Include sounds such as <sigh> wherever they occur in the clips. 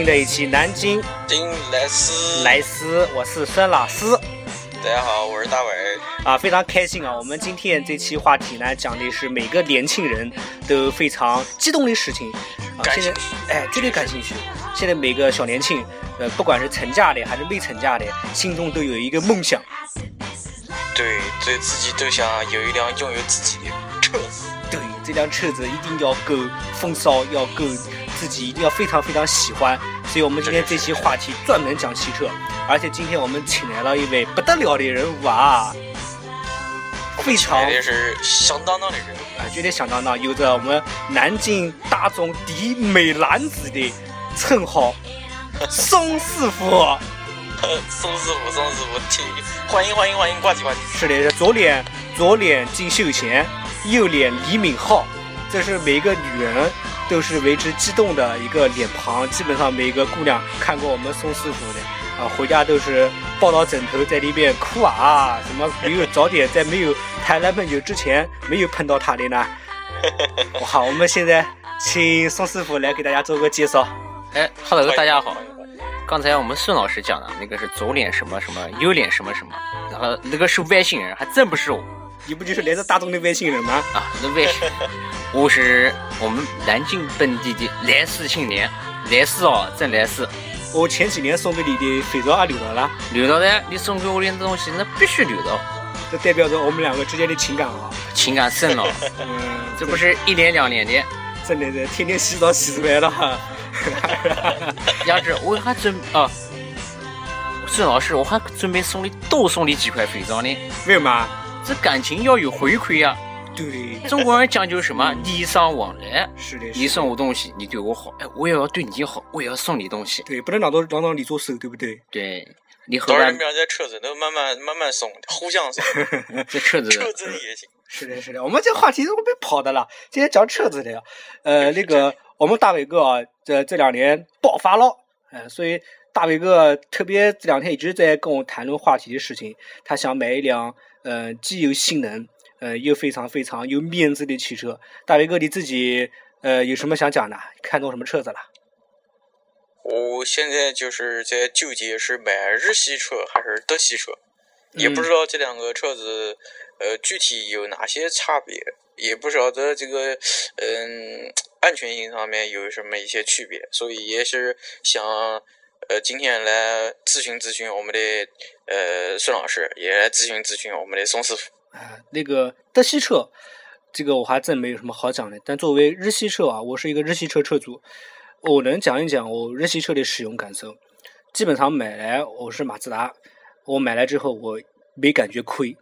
新的一期南京丁莱斯，莱斯，我是孙老师大家好，我是大伟。啊，非常开心啊！我们今天这期话题呢，讲的是每个年轻人都非常激动的事情啊，现在哎，绝对感兴趣。现在每个小年轻，呃，不管是成家的还是没成家的，心中都有一个梦想。对，对自己都想有一辆拥有自己的车子。对，这辆车子一定要够风骚，要够自己一定要非常非常喜欢。所以我们今天这期话题专门讲汽车，而且今天我们请来了一位不得了的人物啊，非常也是响当当的人。啊，绝对响当当，有着我们南京大众第一美男子的称号，<laughs> 宋师傅。宋师傅，宋师傅，请欢迎欢迎欢迎，呱唧呱唧。是的，是左脸左脸金秀贤，右脸李敏镐，这是每一个女人都是为之激动的一个脸庞。基本上每一个姑娘看过我们宋师傅的啊，回家都是抱到枕头在里边哭啊，怎么没有早点在没有谈男朋友之前没有碰到他的呢？<laughs> 好，我们现在请宋师傅来给大家做个介绍。哎，Hello，大家好刚才我们孙老师讲的那个是左脸什么什么，右脸什么什么，然后那个是外星人，还真不是我你不就是来自大众的外星人吗？啊，那外星，我是我们南京本地的来世青年，来世哦，真来世。我前几年送给你的肥皂也留着了，留着的，你送给我的东西，那必须留着，这代表着我们两个之间的情感啊。情感深了，<laughs> 嗯，这不是一年两年的。真的是天天洗澡洗出来了哈。亚子，我还准啊，孙老师，我还准备送你多送你几块肥皂呢。为什么？这感情要有回馈呀、对，中国人讲究什么？礼尚往来。是的，你是的，送我东西，你对我好，哎，我也要对你好，我也要送你东西。对，不能老到让到你做手，对不对？对，你后到时候来你们俩在车子都慢慢慢慢送，互相送，<laughs> 这车子车子也行。是的，是的，我们这话题怎么被跑的了。今天讲车子的，呃，<laughs> 那个我们大伟哥啊，这这两年爆发了，呃，所以大伟哥特别这两天一直在跟我谈论话题的事情，他想买一辆呃既有性能，呃又非常非常有面子的汽车。大伟哥你自己呃有什么想讲的？看中什么车子了？我现在就是在纠结是买日系车还是德系车，也嗯不知道这两个车子呃具体有哪些差别，也不晓得这个嗯安全性上面有什么一些区别，所以也是想呃今天来咨询咨询我们的呃孙老师，也来咨询咨询我们的宋师傅。啊，那个德系车，这个我还真没有什么好讲的。但作为日系车啊，我是一个日系车车主，我能讲一讲我日系车的使用感受。基本上买来我是马自达，我买来之后我没感觉亏，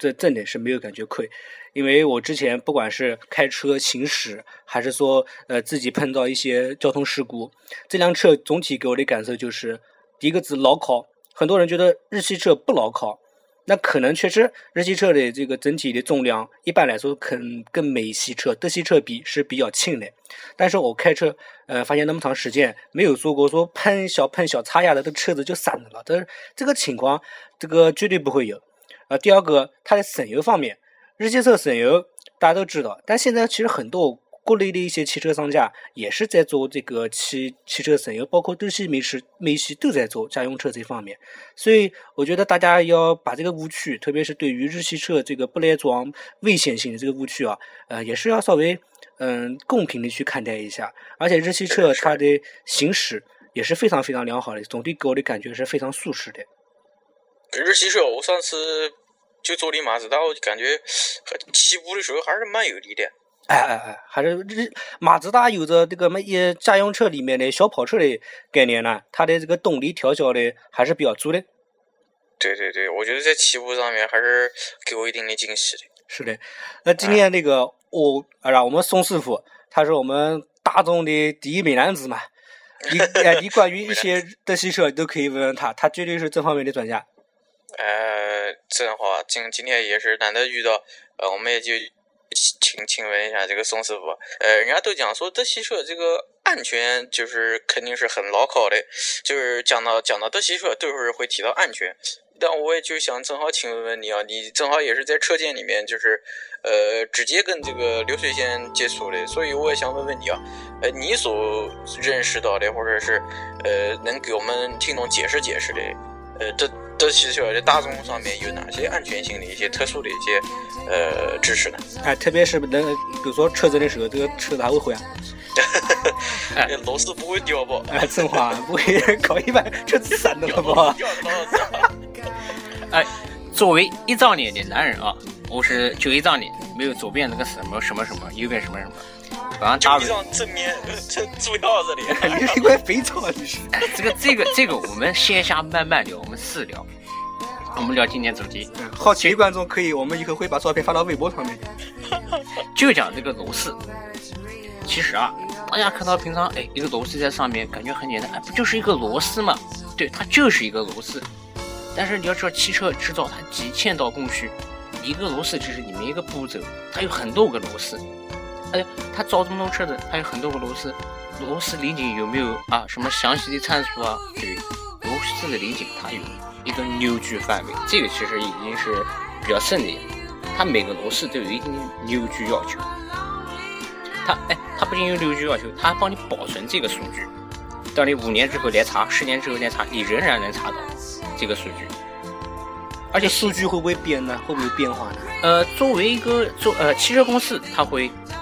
这真的是没有感觉亏，因为我之前不管是开车行驶，还是说呃自己碰到一些交通事故，这辆车总体给我的感受就是一个字牢靠。很多人觉得日系车不牢靠，那可能确实日系车的这个整体的重量，一般来说肯跟美系车、德系车比是比较轻的。但是我开车，呃，发现那么长时间没有做过说喷小喷小擦压的，这车子就散了。这这个情况，这个绝对不会有。呃，第二个，它的省油方面，日系车省油大家都知道，但现在其实很多国内的一些汽车商家也是在做这个汽汽车省油，包括德系、美系、美系都在做家用车这方面。所以我觉得大家要把这个误区，特别是对于日系车这个不来装危险性的这个误区啊，呃，也是要稍微嗯公平的去看待一下。而且日系车它的行驶也是非常非常良好的，总体给我的感觉是非常舒适的。日系车我上次就坐的马自达，我就感觉和起步的时候还是蛮有力的。哎哎哎，还是日马自达有着这个么一家用车里面的小跑车的概念呢，它的这个动力调校的还是比较足的。对对对，我觉得在起步上面还是给我一定的惊喜的。是的，那今天那个我啊，我们宋师傅他是我们大众的第一美男子嘛，你 <laughs> 哎，你关于一些德系车都可以问问他，他绝对是这方面的专家。呃，正好今今天也是难得遇到，呃，我们也就请请问一下这个宋师傅，呃，人家都讲说德系车这个安全就是肯定是很牢靠的，就是讲到讲到德系车，都是会提到安全。但我也就想正好请问问你啊，你正好也是在车间里面，就是呃直接跟这个流水线接触的，所以我也想问问你啊，呃，你所认识到的，或者是呃能给我们听众解释解释的，呃，这德德系车的大众上面有哪些安全性的一些特殊的一些呃知识呢？哎，特别是能，比如说车子的时候，这个车子还会坏啊，<laughs> 哎呃螺丝不会掉不？哎，真话不会搞一半车子散的了不？掉的老哎，作为一张脸的男人啊，我是就一张脸，没有左边那个什么什么什么，右边什么什么。刚刚大伟，就一张正面呃这主要这里。<laughs> 你是一块肥皂，你是。哎，这个这个这个，我们线下慢慢聊，我们私聊。我们聊今天主题，嗯好奇的观众可以，我们以后会把照片发到微博上面。<laughs> 就讲这个螺丝。其实啊，大家看到平常哎一个螺丝在上面，感觉很简单，哎不就是一个螺丝吗？对，它就是一个螺丝。但是你要知道，汽车制造它几千道工序，一个螺丝只是里面一个步骤，它有很多个螺丝。哎，它造这么多车子，它有很多个螺丝，螺丝拧紧有没有啊？什么详细的参数啊？对，螺丝的拧紧它有一个扭矩范围，这个其实已经是比较深的，它每个螺丝都有一定的扭矩要求。它哎，它不仅有扭矩要求，它还帮你保存这个数据。当你五年之后来查，十年之后来查，你仍然能查到这个数据。而且数据会不会变呢？会不会变化呢？呃，作为一个做呃汽车公司，它会把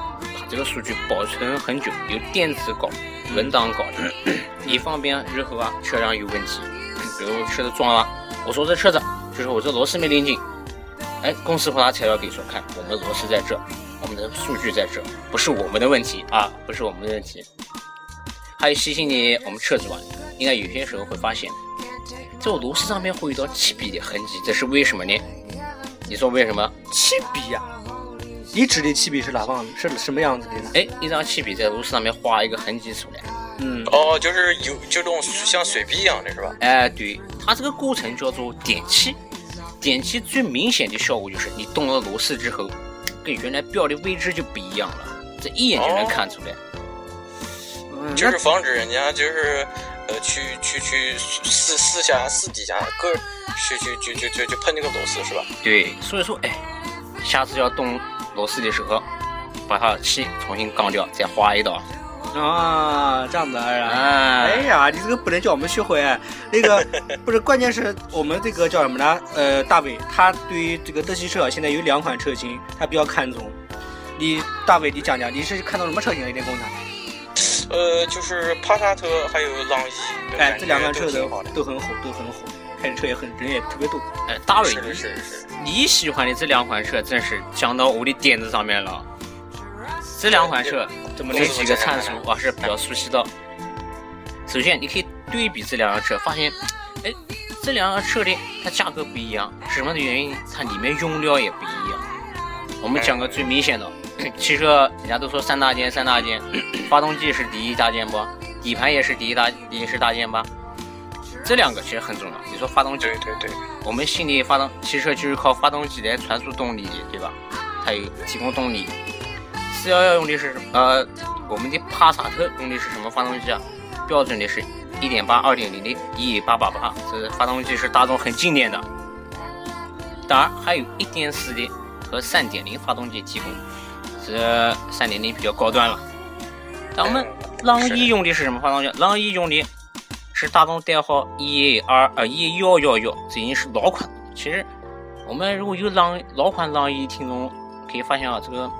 这个数据保存很久，有电子稿、文档稿的，<clears throat> 以方便日后啊车辆有问题，比如车子撞了，我说这车子就是我这螺丝没拧紧，哎，公司会拿材料给你说，看我们的螺丝在这，我们的数据在这，不是我们的问题啊，不是我们的问题。还有细心的我们车主啊，应该有些时候会发现，这个螺丝上面会有一道起笔的痕迹，这是为什么呢？你说为什么？起笔呀、你指的起笔是哪方是什么样子的呢？哎，一张起笔在螺丝上面画一个痕迹出来。嗯，哦，就是有就这种像水笔一样的是吧？哎，对，它这个过程叫做点漆。点漆最明显的效果就是你动了螺丝之后，跟原来标的位置就不一样了，这一眼就能看出来。嗯就是防止人家就是呃去去去私私下私底下个去去去去去去喷那个螺丝是吧？对，所以说，哎，下次要动螺丝的时候，把它漆重新钢掉，再划一刀。啊，这样子啊。啊，哎呀，你这个不能叫我们学会，那个 <laughs> 不是，关键是我们这个叫什么呢？呃，大伟他对于这个德系车现在有两款车型，他比较看重。你大伟，你讲讲，你是看到什么车型啊？有点跟我讲。呃，就是帕萨特还有朗逸，哎，这两款车都都挺好。都很火，都很火，开的车也很人也特别多。哎，大伟，是的，是的，是的。你喜欢的这两款车真是讲到我的点子上面了。这两款车怎么几个参数我是比较熟悉的。首先，你可以对比这两辆车，发现，哎，这两辆车的它价格不一样，是什么的原因？它里面用料也不一样。我们讲个最明显的，汽车人家都说三大件，三大件，发动机是第一大件不？底盘也是第一大也是大件吧？这两个其实很重要。你说发动机，对对对，我们新的发动汽车就是靠发动机来传输动力的，对吧？它有提供动力。四幺幺用的是？呃，我们的帕萨特用的是什么发动机啊？标准的是1.8、2.0的 E888，这发动机是大众很经典的。当然还有一点四的和3.0发动机提供，这3.0比较高端了。但我们朗逸用的是什么发动机？朗逸用的是大众代号 E A 二呃 E 幺幺幺，这已经是老款。其实我们如果有朗老款朗逸听众，可以发现啊，这个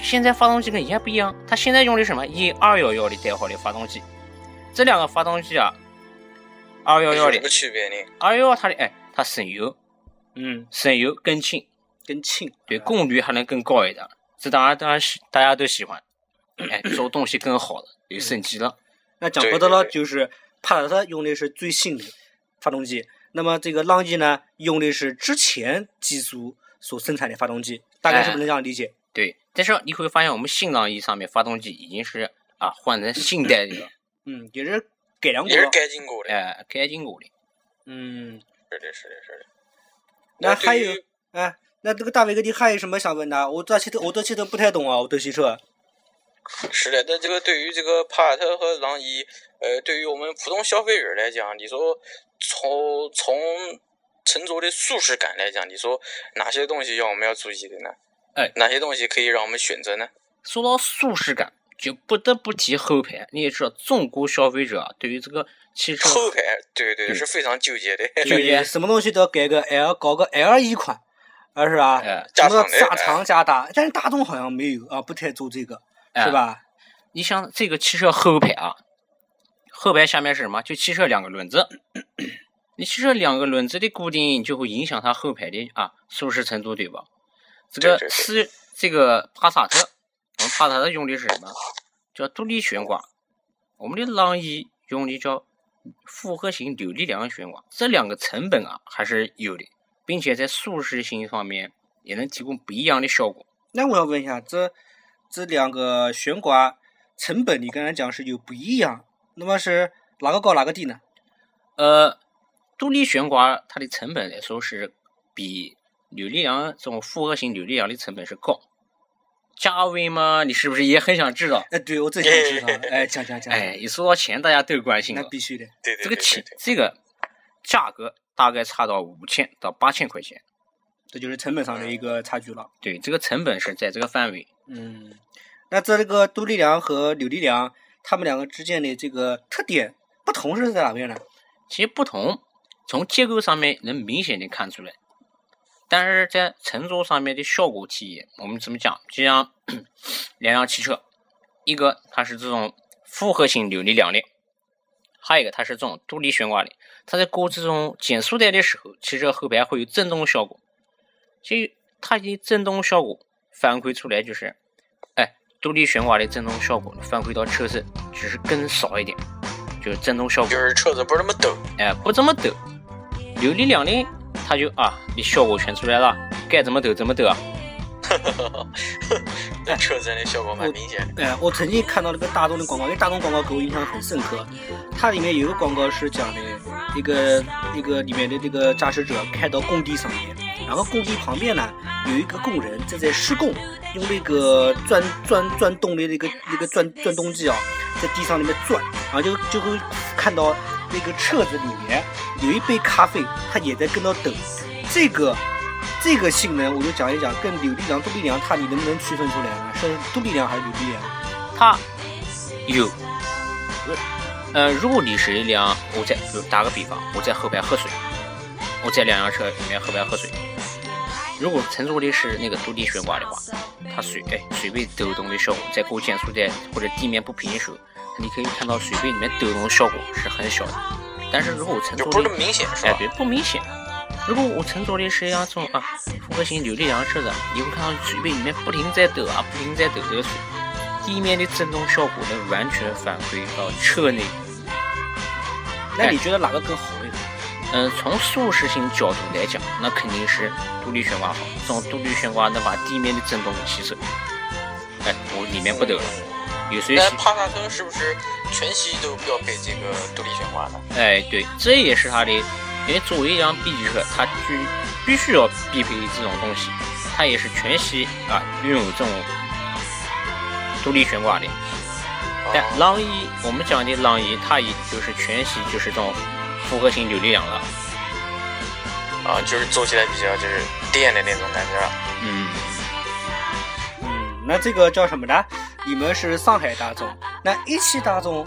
现在发动机跟以前不一样，它现在用的什么 E 二幺幺的代号的发动机。这两个发动机啊，二幺幺的什么区别呢？二幺幺它的哎，它省油，嗯，省油更轻，更轻。对，功率还能更高一点。这当然当然是大家都喜欢，哎，做东西更好了，有升级了。那讲白的了，对对对就是帕萨特用的是最新的发动机，那么这个朗逸呢，用的是之前技术所生产的发动机，大概是不是能这样理解？对，但是你会发现我们新朗逸上面发动机已经是啊换成新代的了，嗯，也是改良过也是。改进过的。哎，改进过的。嗯，是的，是的，是的。那还有哎，那这个大伟哥，你还有什么想问的？我这汽车，我这汽车不太懂啊，我德系车。是的，那这个对于这个帕萨特和朗逸，呃，对于我们普通消费者来讲，你说从从乘坐的舒适感来讲，你说哪些东西要我们要注意的呢？哎哪些东西可以让我们选择呢？说到舒适感，就不得不提后排。你也知道，中国消费者啊，对于这个汽车后排，对对对是非常纠结的。纠 <laughs> 结什么东西都要改个 L，搞个 L 一款，啊是吧？哎什么加长加长加大，但是大众好像没有啊，不太做这个，哎是吧？你想这个汽车后排啊，后排下面是什么？就汽车两个轮子。<clears throat> 你汽车两个轮子的固定就会影响它后排的啊舒适程度，对吧？这个是这个帕萨特，我们帕萨特用的是什么？叫独立悬挂。我们的朗逸用的叫复合型扭力梁悬挂。这两个成本啊还是有的，并且在舒适性方面也能提供不一样的效果。那我要问一下，这这两个悬挂成本，你刚才讲是有不一样，那么是哪个高哪个低呢？呃，独立悬挂它的成本来说是比扭力梁这种复合型扭力梁的成本是高。价位嘛，你是不是也很想知道？哎，对我真想知道，哎，讲讲讲，哎，一说到钱，大家都关心了。那必须的。对对对对这个钱，这个价格大概差到五千到八千块钱。这就是成本上的一个差距了。对，这个成本是在这个范围。嗯，那这个独立梁和扭力梁，它们两个之间的这个特点不同是在哪边呢？其实不同，从结构上面能明显的看出来，但是在乘坐上面的效果体验，我们怎么讲？就像 <coughs> 两辆汽车，一个它是这种复合型扭力梁的，还有一个它是这种独立悬挂的。它在过这种减速带的时候，汽车后排会有震动效果，所以它的震动效果反馈出来就是，哎，独立悬挂的震动效果反馈到车身只是更少一点，就是震动效果就是车子不是那么抖。哎，不怎么抖。扭力梁的，它就啊，你效果全出来了，该怎么抖怎么抖啊。<laughs> 那车真的效果蛮明显的。哎，我曾经看到那个大众的广告，因为大众广告给我印象很深刻。它里面有个广告是讲的一个一个里面的这个驾驶者开到工地上面，然后工地旁边呢有一个工人正在施工，用那个钻钻钻洞的那个那个钻钻洞机啊，在地上里面钻，然后就就会看到那个车子里面有一杯咖啡，它也在跟着抖。这个这个性能我就讲一讲，跟扭力梁、独立梁它你能不能区分出来呢？是独立梁还是扭力梁？它有，呃，如果你是一辆，我在打个比方，我在后排喝水，我在两辆车里面后排喝水，如果乘坐的是那个独立悬挂的话，它水哎水杯抖动的效果，在过减速带或者地面不平的时候，你可以看到水杯里面抖动的效果是很小的。但是如果我乘坐的不明显，是吧？哎对不明显，如果我乘坐的是一辆这种啊复合型扭力梁车子，你会看到水杯里面不停在抖啊，不停在抖这个水，地面的震动效果能完全反馈到车内。那你觉得哪个更好？嗯，从舒适性角度来讲，那肯定是独立悬挂好。这种独立悬挂能把地面的震动给吸收。哎，我里面不抖了，有谁吸？那帕萨特是不是全系都标配这个独立悬挂呢？哎，对，这也是它的，因为作为一辆 B 级车，它必必须要必配这种东西，它也是全系啊拥有这种独立悬挂的。但哦朗逸，我们讲的朗逸，它也就是全系就是这种复合型扭力梁了。啊，就是做起来比较就是电的那种感觉了。嗯，嗯，那这个叫什么呢？你们是上海大众，那一汽大众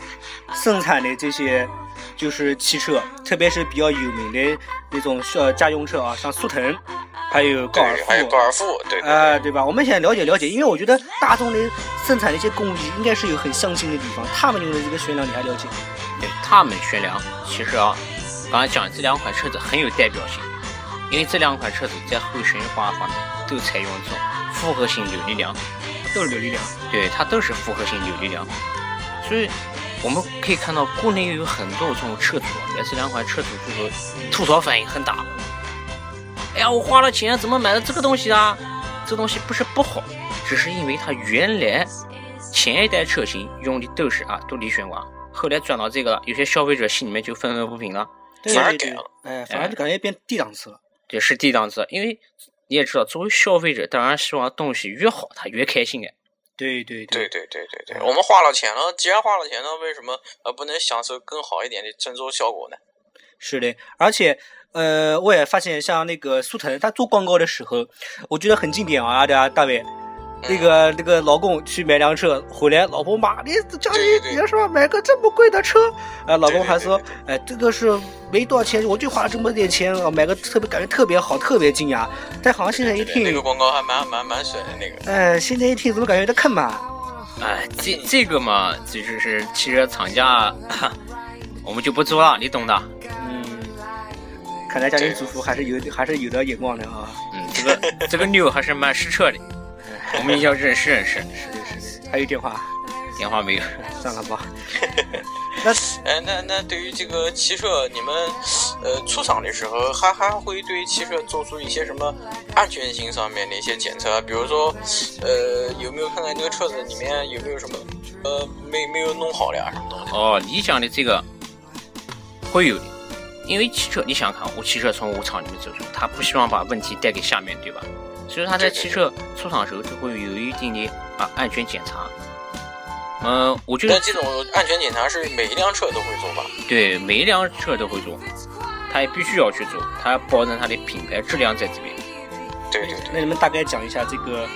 生产的这些就是汽车，特别是比较有名的那种小家用车啊，像速腾，还有高尔，夫，还有高尔夫，对对啊、对。对吧？我们先了解了解，因为我觉得大众的生产的一些工艺应该是有很相近的地方。他们用的这个悬梁你还了解？对，他们悬梁其实啊，刚才讲这两款车子很有代表性，因为这两款车子在后悬挂方面都采用这种复合型扭力梁，都是扭力梁。对，它都是复合型扭力梁，所以我们可以看到国内有很多这种车主啊，在这两款车主就是吐槽反应很大。哎呀，我花了钱，怎么买的这个东西啊？这东西不是不好，只是因为它原来前一代车型用的都是啊独立悬挂，后来转到这个了，有些消费者心里面就愤愤不平了。对对对反而改了，哎，反而就感觉变低档次了。对是低档次，因为你也知道，作为消费者，当然希望东西越好，他越开心哎。对对对对对对对，我们花了钱了，既然花了钱了，为什么呃不能享受更好一点的制作效果呢？是的，而且呃，我也发现像那个苏腾，他做广告的时候，我觉得很经典啊，对啊，大卫。那个那个老公去买辆车回来，老婆骂你叫你别说买个这么贵的车，啊，老公还说哎，这个是没多少钱，我就花了这么点钱啊，买个特别感觉特别好，特别惊讶。但好像现在一听对那，个广告还蛮蛮蛮水的那个。哎，现在一听怎么感觉有点坑嘛？哎，这这个嘛，这就是汽车厂家，<laughs> 我们就不说了，你懂的。嗯，看来家庭主妇还是有还是有点眼光的啊。嗯，这个这个妞还是蛮实车的，<laughs> 我们要认识认识。是的，是的，还有电话，电话没有？算了吧。<laughs> 哎，那那对于这个汽车，你们呃出厂的时候，还还会对汽车做出一些什么安全性上面的一些检测？比如说，呃，有没有看看这个车子里面有没有什么呃没没有弄好的啊什么东西？哦，你讲的这个会有的，因为汽车，你想想看，我汽车从我厂里面走出，他不希望把问题带给下面，对吧？所以他在汽车出厂的时候就会有一定的啊安全检查。嗯、我觉得这种安全检查是每一辆车都会做吧？对每一辆车都会做，他也必须要去做，他要保证它的品牌质量在这边。对对对。那你们大概讲一下这个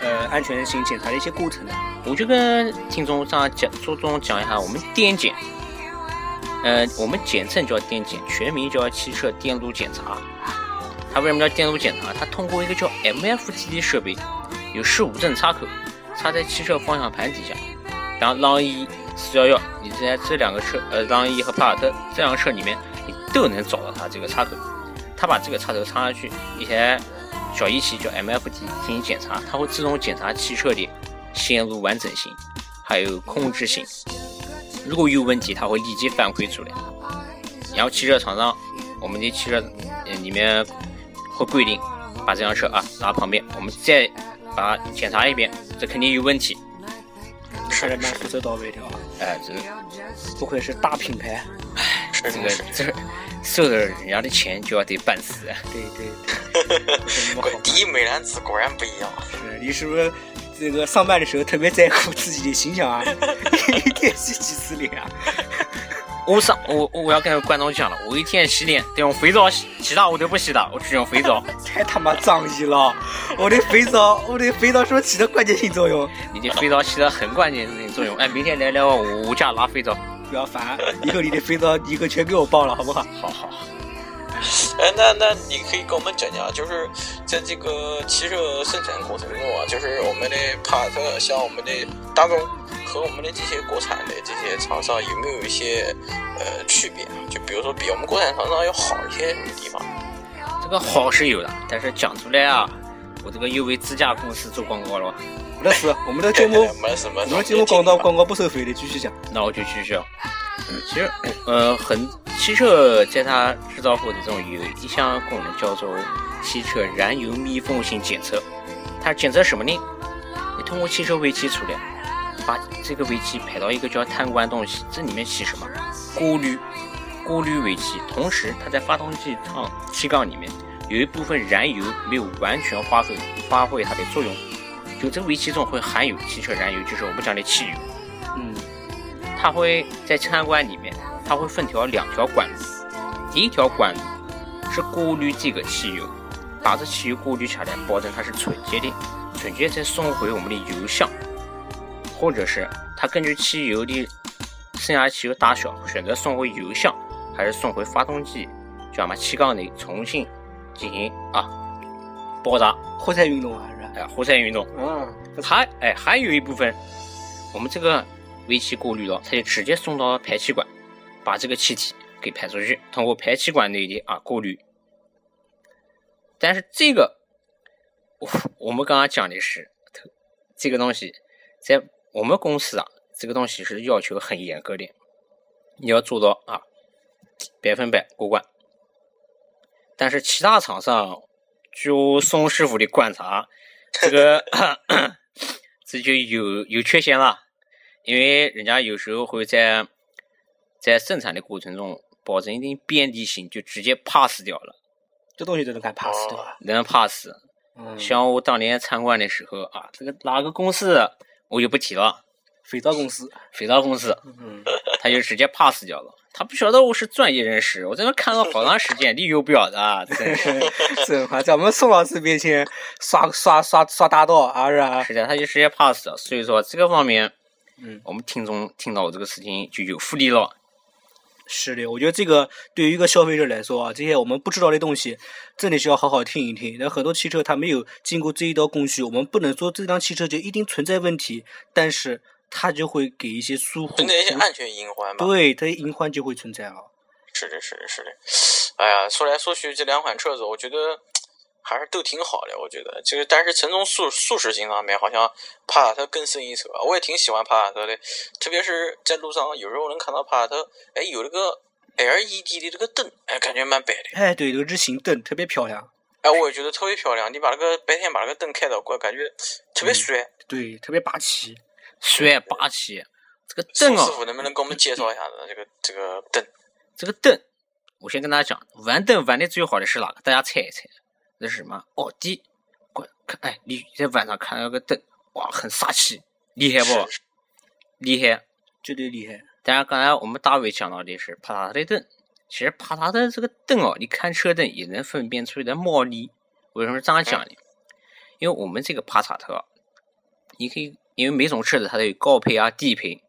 呃安全性检查的一些过程呢？我就跟听众上讲，着重讲一下我们电检。呃，我们简称叫电检，全名叫汽车电路检查。它为什么叫电路检查？它通过一个叫 MFT 的设备，有十五针插口，插在汽车方向盘底下。然后朗逸、四幺幺，你在这两个车，呃，朗逸和帕萨特这两个车里面，你都能找到它这个插口。它把这个插头插上去，一台小仪器叫 MFT 进行检查，它会自动检查汽车的线路完整性，还有控制性。如果有问题，它会立即反馈出来。然后汽车厂商，我们的汽车里面会规定，把这辆车啊拿旁边，我们再把它检查一遍，这肯定有问题。看着蛮负责到位的啊，哎，这个不愧是大品牌。哎这个。这收了人家的钱就要得办事。啊对对对，<laughs> 第一美男子果然不一样。是你是不是这个上班的时候特别在乎自己的形象啊？<laughs> 一天洗几次脸啊？我上我我要跟观众讲了，我一天洗脸得用肥皂洗，其他我都不洗的，我只用肥皂。<laughs> 太他妈仗义了！我的肥皂，我的肥皂是不是起了关键性作用？你的肥皂起了很关键性作用。哎，明天来来我我家拿肥皂。不要烦，以后你的肥皂 <laughs> 以后全给我报了，好不好？好好好。哎，那那你可以跟我们讲讲，就是在这个汽车生产过程中啊，就是我们的帕萨特，像我们的大众和我们的这些国产的这些厂商有没有一些呃区别啊？就比如说比我们国产厂商要好一些什么地方？这个好是有的，但是讲出来啊，我这个又为自家公司做广告了，没得事，我们的节目，<laughs> 没什么，我们节目广告广告不收费的，继续讲。那我就继续啊。其实，呃，很汽车在它制造过程中有一项功能叫做汽车燃油密封性检测，它检测什么呢？你通过汽车尾气出来，把这个尾气排到一个叫碳管东西，这里面起什么？过滤，过滤尾气。同时，它在发动机舱气缸里面有一部分燃油没有完全发挥发挥它的作用，就这尾气中会含有汽车燃油，就是我们讲的汽油。嗯，它会在餐馆里面，它会分条两条管子，第一条管子是过滤这个汽油，把这汽油过滤下来，保证它是纯洁的，纯洁再送回我们的油箱，或者是它根据汽油的剩下汽油大小，选择送回油箱，还是送回发动机，就要把气缸内重新进行啊爆炸，活塞运动啊，是吧？哎活塞运动。嗯，还哎还有一部分，我们这个尾气过滤了，它就直接送到排气管，把这个气体给排出去，通过排气管内的啊过滤。但是这个，我我们刚刚讲的是，这个东西在我们公司啊，这个东西是要求很严格的，你要做到啊百分百过关。但是其他厂商，据我宋师傅的观察，这个 <clears throat> 这就有有缺陷了，因为人家有时候会在在生产的过程中保证一定便利性，就直接 pass 掉了，这东西都能干 pass 对吧？能 pass。嗯，像我当年参观的时候啊，这个哪个公司我就不提了，肥皂公司，肥皂公司，嗯，<laughs> 他就直接 pass 掉了。他不晓得我是专业人士，我在那看了好长时间，你有不要的啊，真是。真话在我们宋老师面前耍耍耍耍大刀啊是啊？是的，他就直接 pass 了。所以说这个方面，嗯，我们听众听到我这个事情就有福利了。是的，我觉得这个对于一个消费者来说啊，这些我们不知道的东西，真的是要好好听一听。那很多汽车它没有经过这一道工序，我们不能说这辆汽车就一定存在问题，但是它就会给一些疏忽，存在一些安全隐患吧。对，它的隐患就会存在了。是的，是的，是的。哎呀，说来说去，这两款车子，我觉得还是都挺好的。我觉得就是，但是从从舒舒适性上面，好像帕萨特更胜一筹啊。我也挺喜欢帕萨特的，特别是在路上，有时候能看到帕萨特，哎，有那个 LED 的这个灯，哎，感觉蛮白的。哎，对，这个日行灯特别漂亮，哎，我也觉得特别漂亮。你把那个白天把那个灯开到过，感觉特别帅。对，特别霸气。帅霸气，这个宋灯啊，师傅能不能给我们介绍一下子这个这个灯？这个灯，我先跟大家讲，玩灯玩的最好的是哪个？大家猜一猜，那是什么？奥迪。过看，哎，你在晚上看那个灯，哇，很杀气，厉害不？厉害。绝对厉害。当然，刚才我们大卫讲到的是帕萨特的灯，其实帕萨特这个灯哦，你看车灯也能分辨出来的猫腻。为什么这样讲呢？因为我们这个帕萨特啊，你可以因为每种车子它都有高配啊、低配，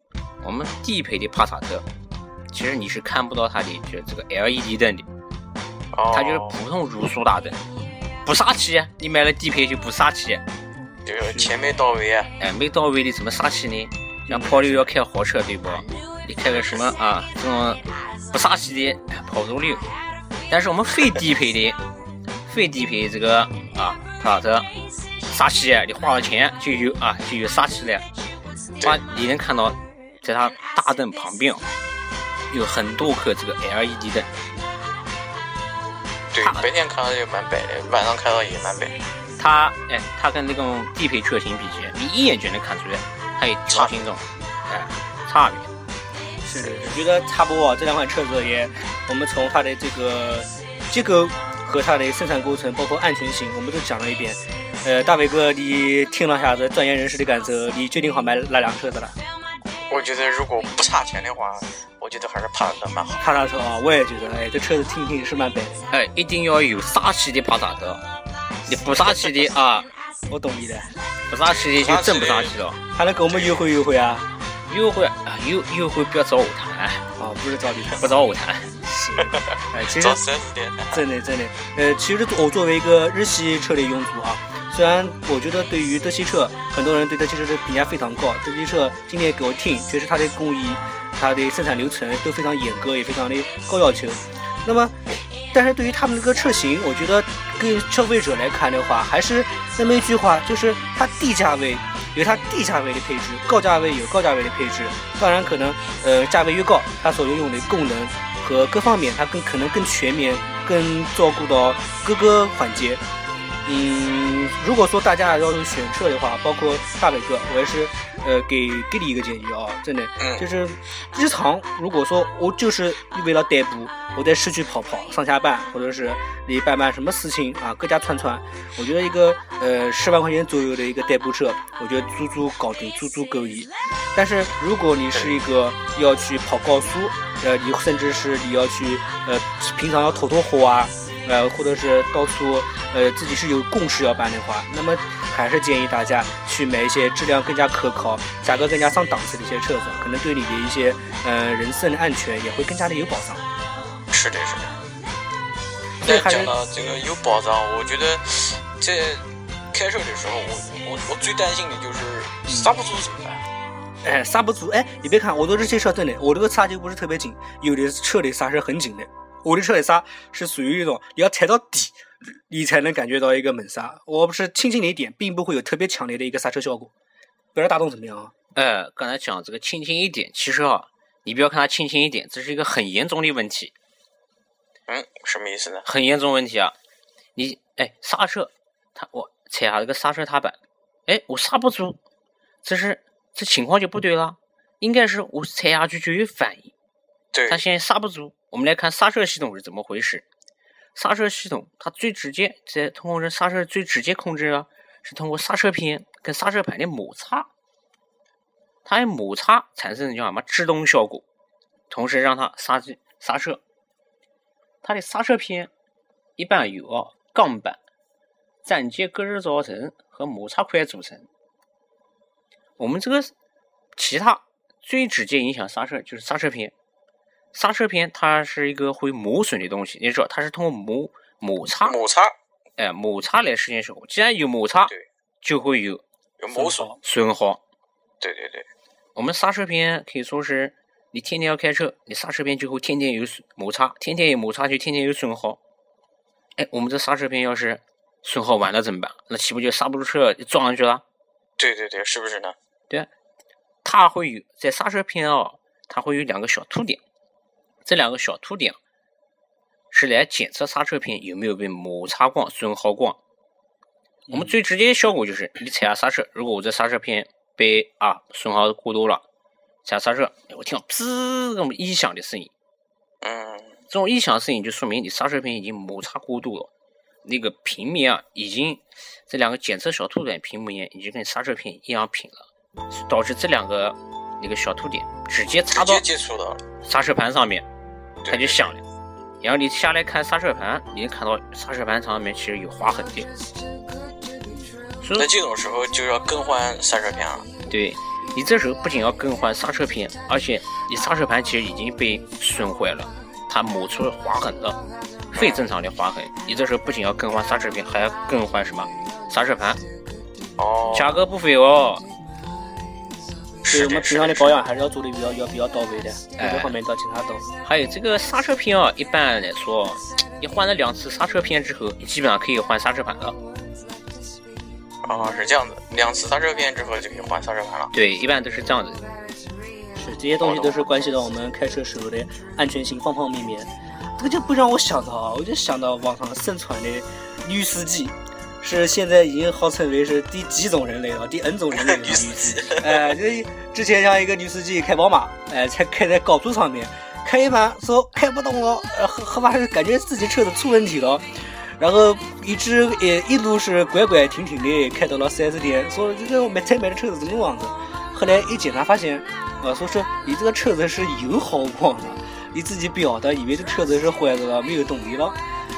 我们低配的帕萨特，其实你是看不到它的就是这个 LED 灯的，哦，它就是普通卤素大灯，不杀气。你买了低配就不杀气，就是钱没到位啊。哎，没到位的怎么杀气呢？像跑六要开豪车对不？你开个什么啊？这种不杀气的哎跑不溜。但是我们非低配的，非低配这个啊帕萨特杀气，你花了钱就有啊就有杀气了。哇，你能看到在它大灯旁边哦有很多颗这个 LED 灯，对，白天看到就蛮白的，晚上看到也蛮白。它哎它跟那种低配车型比起来，你一眼就能看出来它有条形状，哎差别。是的，我觉得差不多啊。这两款车子也，我们从它的这个结构和它的生产过程，包括安全性，我们都讲了一遍。呃，大伟哥，你听了下子专业人士的感受，你决定好买哪辆车子了？我觉得如果不差钱的话，我觉得还是帕萨特蛮好。帕萨特啊，我也觉得，哎，这车子听听是蛮白的。哎，一定要有杀气的帕萨特，你不杀气的啊，<laughs> 我懂你的，不杀气的就真不杀气了。还能给我们优惠优惠啊？优惠啊，优优惠不要找我谈，啊，不是找你谈，不找我谈。是，<laughs> 哎，其实。真的真的，呃，其实我作为一个日系车的用户啊，虽然我觉得对于德系车，很多人对德系车的评价非常高，德系车今天给我听，确实它的工艺、它的生产流程都非常严格，也非常的高要求。那么，但是对于他们这个车型，我觉得跟消费者来看的话，还是那么一句话，就是它低价位有它低价位的配置，高价位有高价位的配置。当然，可能呃价位越高，它所拥有的功能和各方面，它更可能更全面，更照顾到各个环节。嗯，如果说大家要是选车的话，包括大伟哥，我也是呃给给你一个建议啊，真的，嗯就是日常如果说我就是为了代步，我在市区跑跑上下班，或者是你办办什么事情啊，各家串串，我觉得一个呃十万块钱左右的一个代步车，我觉得足足搞定，足足够意。但是如果你是一个要去跑高速，呃，你甚至是你要去呃平常要拖拖货啊，呃，或者是到处呃自己是有公事要办的话，那么还是建议大家去买一些质量更加可靠、价格更加上档次的一些车子，可能对你的一些呃人身安全也会更加的有保障。是的，是的。但所以还是讲到这个有保障，我觉得在开车的时候，我我我最担心的就是刹不住怎么办？哎，刹不住。哎，你别看我的这些车真的，我这个刹就不是特别紧，有的车的刹是很紧的。我的车的刹是属于一种你要踩到底，你才能感觉到一个猛刹。我不是轻轻的一点，并不会有特别强烈的一个刹车效果。不知道大众怎么样啊？呃，刚才讲这个轻轻一点，其实啊，你不要看它轻轻一点，这是一个很严重的问题，嗯，什么意思呢？很严重问题啊！你哎，刹车，它我踩下这个刹车踏板，哎，我刹不住，这是这情况就不对了，应该是我踩下去就有反应，对它，现在刹不住。我们来看刹车系统是怎么回事。刹车系统它最直接在通过这刹车最直接控制啊，是通过刹车片跟刹车盘的摩擦，它的摩擦产生的叫什么制动效果，同时让它刹机刹车。它的刹车片一般由啊钢板、粘接隔热造层和摩擦块组成。我们这个其他最直接影响刹车就是刹车片。刹车片它是一个会磨损的东西，你知道它是通过磨摩擦，摩擦，哎摩擦来实现效果。既然有摩擦，就会有有磨损，损耗。对对对，我们刹车片可以说是你天天要开车，你刹车片就会天天有损摩擦，天天有摩擦就天天有损耗。哎，我们这刹车片要是损耗完了怎么办？那岂不就刹不住车撞上去了？对对对，是不是呢？对它会有在刹车片啊，它会有两个小凸点，这两个小凸点是来检测刹车片有没有被摩擦光、损耗光。我们最直接的效果就是你踩下刹车，如果我这刹车片被啊损耗过多了，踩下刹车，哎我听到滋这么异响的声音，嗯，这种异响声音就说明你刹车片已经摩擦过度了，那个平面啊已经这两个检测小凸点平面已经跟刹车片一样平了，导致这两个那个小凸点直接直插到接接触到了，刹车盘上面，它就响了。然后你下来看刹车盘，你能看到刹车盘上面其实有划痕的。所以，那这种时候就要更换刹车片了。对你这时候不仅要更换刹车片，而且你刹车盘其实已经被损坏了，它磨出了划痕了，非正常的划痕。你这时候不仅要更换刹车片，还要更换什么刹车盘，哦，价格不菲哦。所以我们平常的保养还是要做的比较要比较到位的，哎这方面要检查到。还有这个刹车片啊，一般来说，你换了两次刹车片之后，你基本上可以换刹车盘了。哦，是这样子，两次刹车片之后就可以换刹车盘了。对，一般都是这样子。是这些东西都是关系到我们开车时候的安全性方方面面。这个就不让我想到啊，我就想到网上盛传的女司机，是现在已经号称为是第几种人类了，第 N 种人类了。<laughs> 女司机，哎，这之前像一个女司机开宝马，哎，才开在高速上面，开一半说开不动了，呃，后后是感觉自己车子出问题了，然后一直也一路是拐拐停停的开到了 4S 店，说这个买才买的车子怎么样子？后来一检查发现，呃，说是你这个车子是有耗光了，你自己表的，以为这车子是坏的了，没有动力了。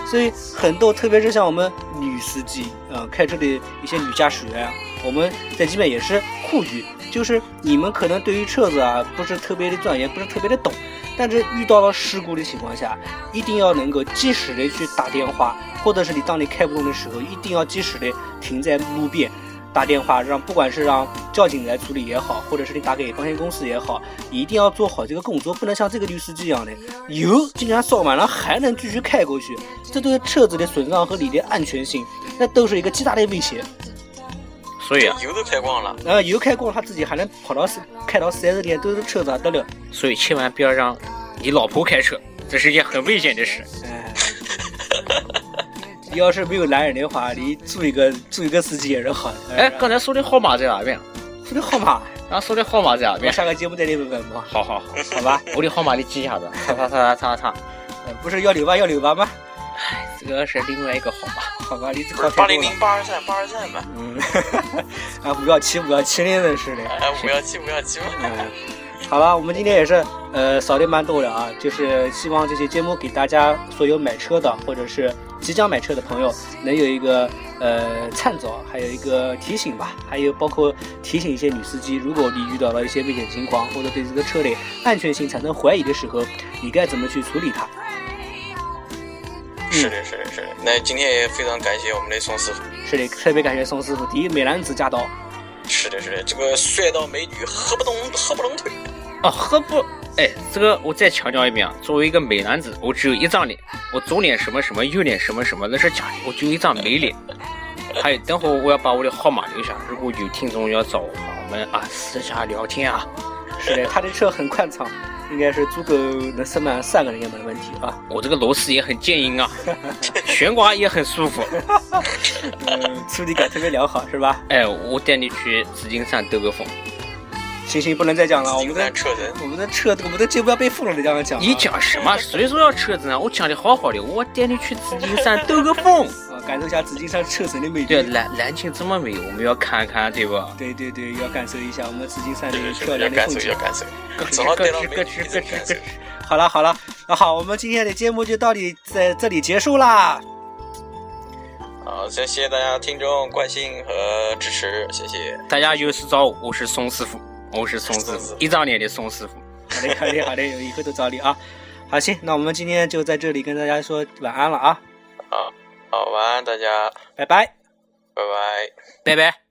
所以很多，特别是像我们女司机，呃，开车的一些女驾驶员，我们在这边也是呼吁，就是你们可能对于车子啊不是特别的钻研，不是特别的懂，但是遇到了事故的情况下，一定要能够及时的去打电话，或者是你当你开不动的时候，一定要及时的停在路边。打电话让不管是让交警来处理也好，或者是你打给保险公司也好，一定要做好这个工作，不能像这个女司机一样的油竟然烧完了还能继续开过去，这对车子的损伤和你的安全性，那都是一个极大的威胁。所以啊，油都开光了，呃，油开光，他自己还能跑到四开到 4S 店，都是车子啊得了。所以千万不要让你老婆开车，这是一件很危险的事。哎，你要是没有男人的话，你租一个租一个司机也是好的。哎，刚才说的号码在哪边？说的号码，刚才说的号码在哪边？下个节目再给你问问吧，好好好，好吧？我的号码你记一下子，叉叉叉叉叉。呃不是幺六八幺六八吗？哎这个是另外一个号码。好吧，你这个八。零零八二三八二三吧，嗯，<laughs> 啊，五幺七五幺七零的是的。哎，五幺七五幺七嘛，嗯，好了，我们今天也是呃扫的蛮多的啊，就是希望这期节目给大家所有买车的或者是即将买车的朋友能有一个呃参照，还有一个提醒吧，还有包括提醒一些女司机，如果你遇到了一些危险情况或者对这个车的安全性产生怀疑的时候，你该怎么去处理它？是的，是的，是的。那今天也非常感谢我们的宋师傅，是的，特别感谢宋师傅，第一美男子驾到。是的，是的，这个帅到美女合不动合不拢腿，哦，何不？哎，这个我再强调一遍啊，作为一个美男子，我只有一张脸，我左脸什么什么，右脸什么什么，那是假的，我就有一张美脸。还有，等会儿我要把我的号码留下，如果有听众要找我，我们啊私下聊天啊。是的，他的车很宽敞，应该是足够能塞满三个人也没问题啊。我这个螺丝也很坚硬啊，<laughs> 悬挂也很舒服。嗯，处理感特别良好，是吧？哎，我带你去紫金山兜个风。行行，不能再讲了，我们的山车神，我们的车，我们的节目要被封了，你这样讲啊。你讲什么？谁说要车子呢？我讲的好好的，我带你去紫金山 <laughs> 兜个风。啊，感受一下紫金山车神的美对，丽。蓝蓝青这么美，我们要看看，对吧？对对对，要感受一下我们紫金山的漂对，要感受，亮的风景要。感受。咯正好吱咯吱咯带到美女吱咯吱一直感受咯吱。好了好了，那好，我们今天的节目就到底在这里结束啦。好，谢谢大家听众关心和支持，谢谢。大家有事找我，我是宋师傅，我是宋师傅，一张脸的宋师傅。好的好的好的，以后都找你啊。好，行，那我们今天就在这里跟大家说晚安了啊，好，好，晚安大家，拜拜。拜拜。拜拜。